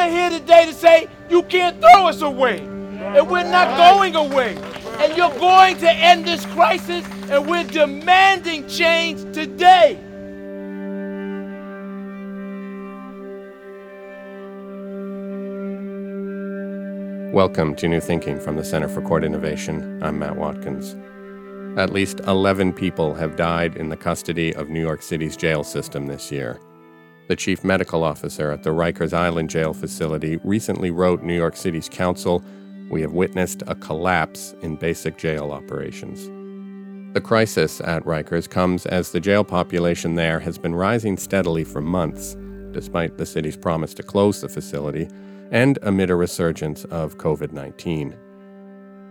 are here today to say you can't throw us away. And we're not going away. And you're going to end this crisis, and we're demanding change today. Welcome to New Thinking from the Center for Court Innovation. I'm Matt Watkins. At least 11 people have died in the custody of New York City's jail system this year. The chief medical officer at the Rikers Island jail facility recently wrote New York City's council We have witnessed a collapse in basic jail operations. The crisis at Rikers comes as the jail population there has been rising steadily for months, despite the city's promise to close the facility and amid a resurgence of COVID 19.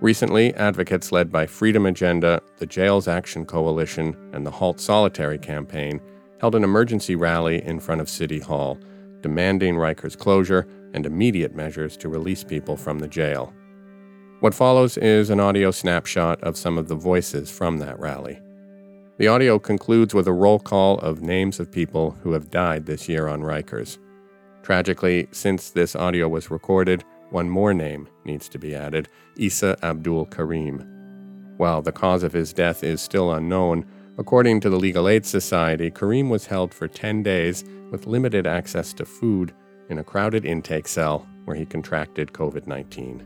Recently, advocates led by Freedom Agenda, the Jails Action Coalition, and the Halt Solitary campaign held an emergency rally in front of City Hall, demanding Rikers closure and immediate measures to release people from the jail. What follows is an audio snapshot of some of the voices from that rally. The audio concludes with a roll call of names of people who have died this year on Rikers. Tragically, since this audio was recorded, one more name needs to be added Isa Abdul Karim. While the cause of his death is still unknown, according to the Legal Aid Society, Karim was held for 10 days with limited access to food in a crowded intake cell where he contracted COVID 19.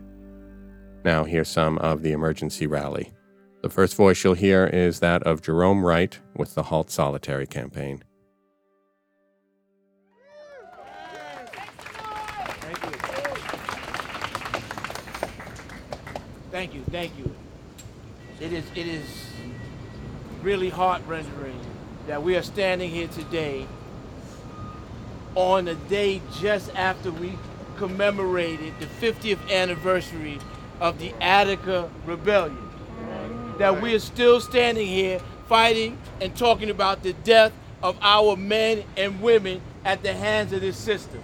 Now, here's some of the emergency rally. The first voice you'll hear is that of Jerome Wright with the Halt Solitary campaign. Thank you, thank you. It is, it is really heart rendering that we are standing here today on a day just after we commemorated the 50th anniversary of the Attica Rebellion. That we are still standing here fighting and talking about the death of our men and women at the hands of this system.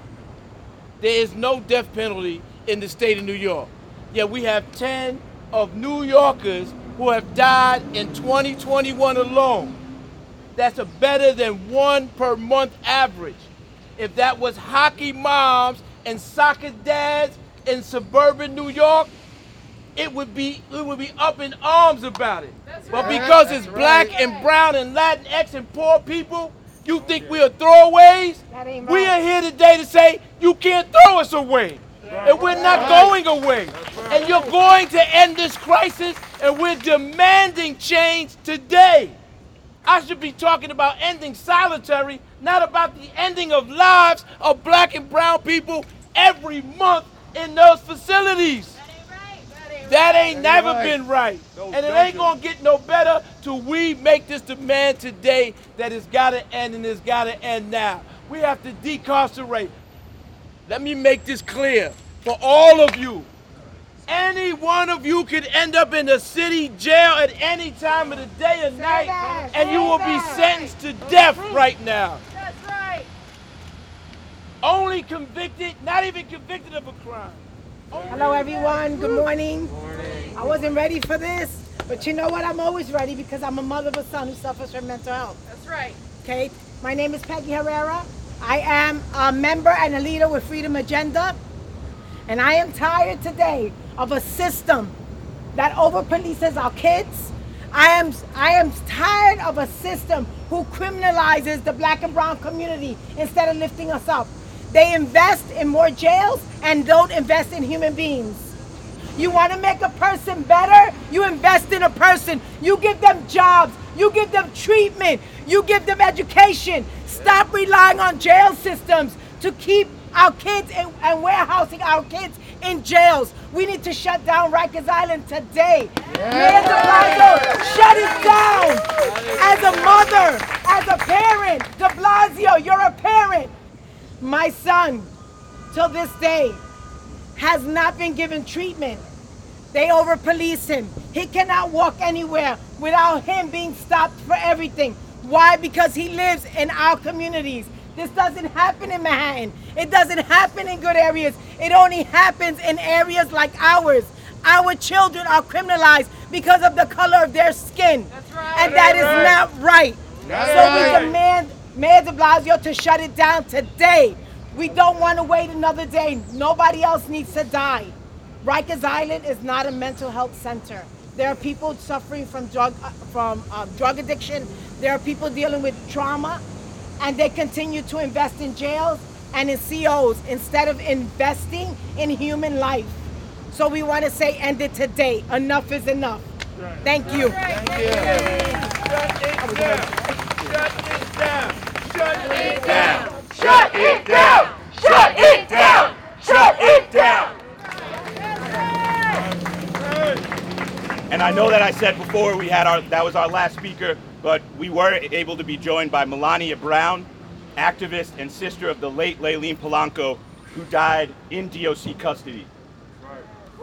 There is no death penalty in the state of New York. Yet we have 10 of New Yorkers who have died in 2021 alone. That's a better than one per month average. If that was hockey moms and soccer dads in suburban New York, it would be it would be up in arms about it. That's but right. because That's it's black and brown and Latinx and poor people, you think we are throwaways? Right. We are here today to say you can't throw us away. And we're not going away. And you're going to end this crisis, and we're demanding change today. I should be talking about ending solitary, not about the ending of lives of black and brown people every month in those facilities. That ain't never been right. And it ain't gonna get no better till we make this demand today that it's gotta end and it's gotta end now. We have to decarcerate. Let me make this clear for all of you. Any one of you could end up in a city jail at any time of the day or night, and you will be sentenced to death right now. That's right. Only convicted, not even convicted of a crime. Hello, everyone. Good morning. morning. I wasn't ready for this, but you know what? I'm always ready because I'm a mother of a son who suffers from mental health. That's right. Okay. My name is Peggy Herrera. I am a member and a leader with Freedom Agenda. And I am tired today of a system that over polices our kids. I am I am tired of a system who criminalizes the black and brown community instead of lifting us up. They invest in more jails and don't invest in human beings. You want to make a person better? You invest in a person. You give them jobs. You give them treatment. You give them education. Stop relying on jail systems to keep our kids and, and warehousing our kids in jails. We need to shut down Rikers Island today. Yeah. Mayor de Blasio, shut it down. As a mother, as a parent, de Blasio, you're a parent. My son, till this day, has not been given treatment. They over police him. He cannot walk anywhere without him being stopped for everything. Why? Because he lives in our communities. This doesn't happen in Manhattan. It doesn't happen in good areas. It only happens in areas like ours. Our children are criminalized because of the color of their skin. That's right. And that is right. not right. That's so right. we demand Mayor de Blasio to shut it down today. We don't want to wait another day. Nobody else needs to die. Rikers Island is not a mental health center. There are people suffering from drug uh, from uh, drug addiction. There are people dealing with trauma, and they continue to invest in jails and in COs instead of investing in human life. So we want to say, end it today. Enough is enough. Thank you. Thank you. Shut it down. Shut it down. Shut it down. Shut it down. Shut it down. And I know that I said before we had our that was our last speaker, but we were able to be joined by Melania Brown, activist and sister of the late Layleen Polanco, who died in DOC custody.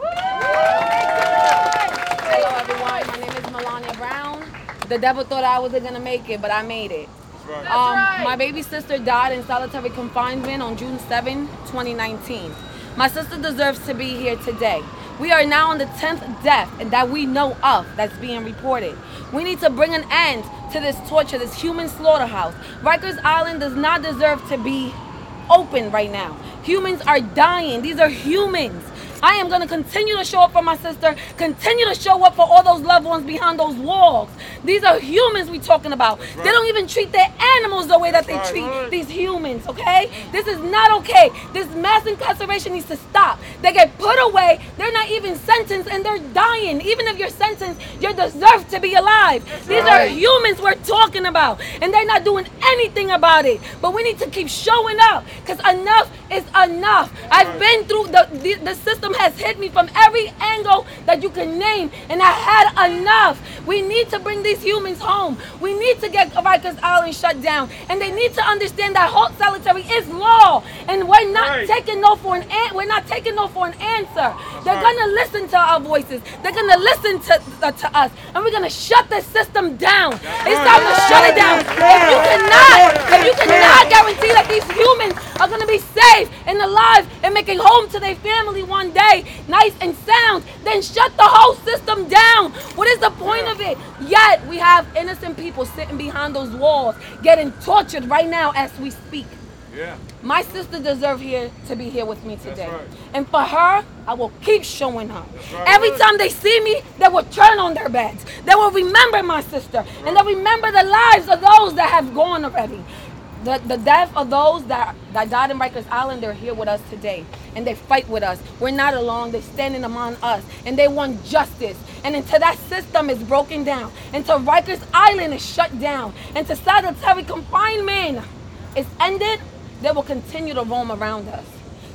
Hello, everyone. My name is Melania Brown. The devil thought I wasn't gonna make it, but I made it. Right. Um, My baby sister died in solitary confinement on June 7, 2019. My sister deserves to be here today. We are now on the 10th death and that we know of that's being reported. We need to bring an end to this torture, this human slaughterhouse. Rikers Island does not deserve to be open right now. Humans are dying. These are humans. I am going to continue to show up for my sister, continue to show up for all those loved ones behind those walls. These are humans we talking about. They don't even treat their animals the way that they treat these humans, okay? This is not okay. This mass incarceration needs to stop. They get put away, they're not even sentenced and they're dying. Even if you're sentenced, you deserve to be alive. These are humans we're talking about and they're not doing anything about it. But we need to keep showing up because enough is enough. I've been through the, the the system has hit me from every angle that you can name, and I had enough. We need to bring these humans home. We need to get Rikers Island shut down, and they need to understand that halt solitary is law, and we're not Right. taking no for an an- we're not taking no for an answer. They're gonna listen to our voices. They're gonna listen to uh, to us, and we're gonna shut the system down. It's time to shut it down. If you cannot, if you cannot guarantee that these humans are gonna be safe and alive and making home to their family one day, nice and sound, then shut the whole system down. What is the point of it? Yet we have innocent people sitting behind those walls getting tortured right now as we speak. Yeah. My sister deserves here to be here with me today. right. And for her, I will keep showing her. right. Every time they see me, they will turn on their beds. They will remember my sister. And they'll remember the lives of those that have gone already. The, the death of those that, that died in Rikers Island, they're here with us today. And they fight with us. We're not alone. They're standing among us. And they want justice. And until that system is broken down, until Rikers Island is shut down, until solitary confinement is ended, they will continue to roam around us.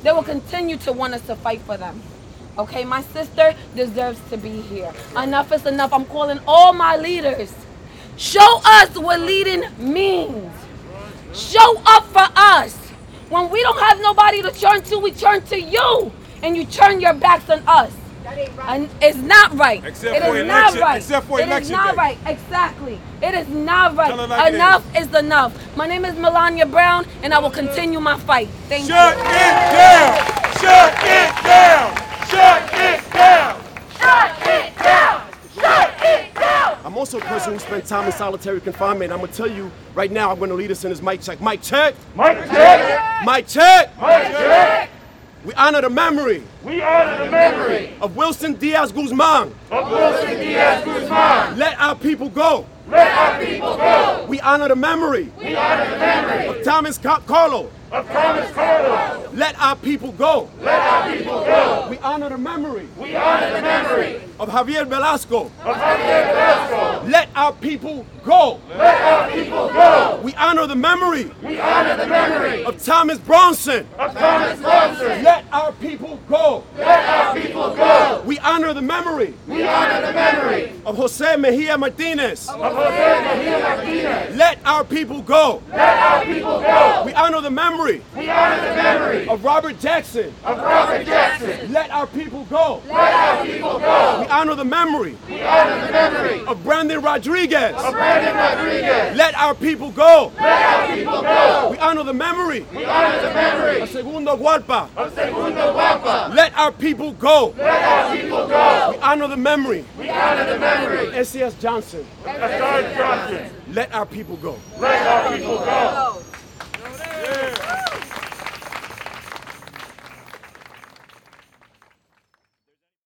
They will continue to want us to fight for them. Okay, my sister deserves to be here. Enough is enough. I'm calling all my leaders. Show us what leading means. Show up for us. When we don't have nobody to turn to, we turn to you. And you turn your backs on us. That ain't right. And it's not right. Except It for is not right. except for It is election not day. right. Exactly. It is not right. Like it enough is enough. My name is Melania Brown, and I will continue my fight. Thank Shut you. Shut it down! Shut it down! Shut it down! I'm also a person who spent time in solitary confinement. I'm gonna tell you right now, I'm gonna lead us in this mic check. Mic check! Mike check. Mic check! Mike check. We honor the memory We honor the memory of Wilson Diaz Guzman. of Wilson Diaz Guzman. Let our people go. Let our people go. We honor the memory We honor the memory of Thomas Ca- Carlo. of Thomas Carlo. Let our people go. Let our people go. We honor the memory We honor the memory of Javier Velasco. of Javier Velasco. Let our people go. Let our people go. We honor the memory We honor the memory of Thomas Braunson. of Thomas Braunson. Let our people go. Let our people go. We honor the memory We honor the memory of Jose Mejia Martinez. of Jose Mejia Martinez. Let our people go. Let our people go. We honor the memory We honor the memory of Robert Jackson. of Robert Jackson. Let our people go. Let our people go. We honor the memory We honor the memory of Brandon Rodriguez. of Brandon Rodriguez. Let our people go. Let our people go. We honor the memory We honor the memory of Segundo Guallpa. of Segundo Guallpa. Let our people go. Let our people go. We honor the memory We honor the memory Esias Johnson. George Johnson. Let our people go. Let our people go.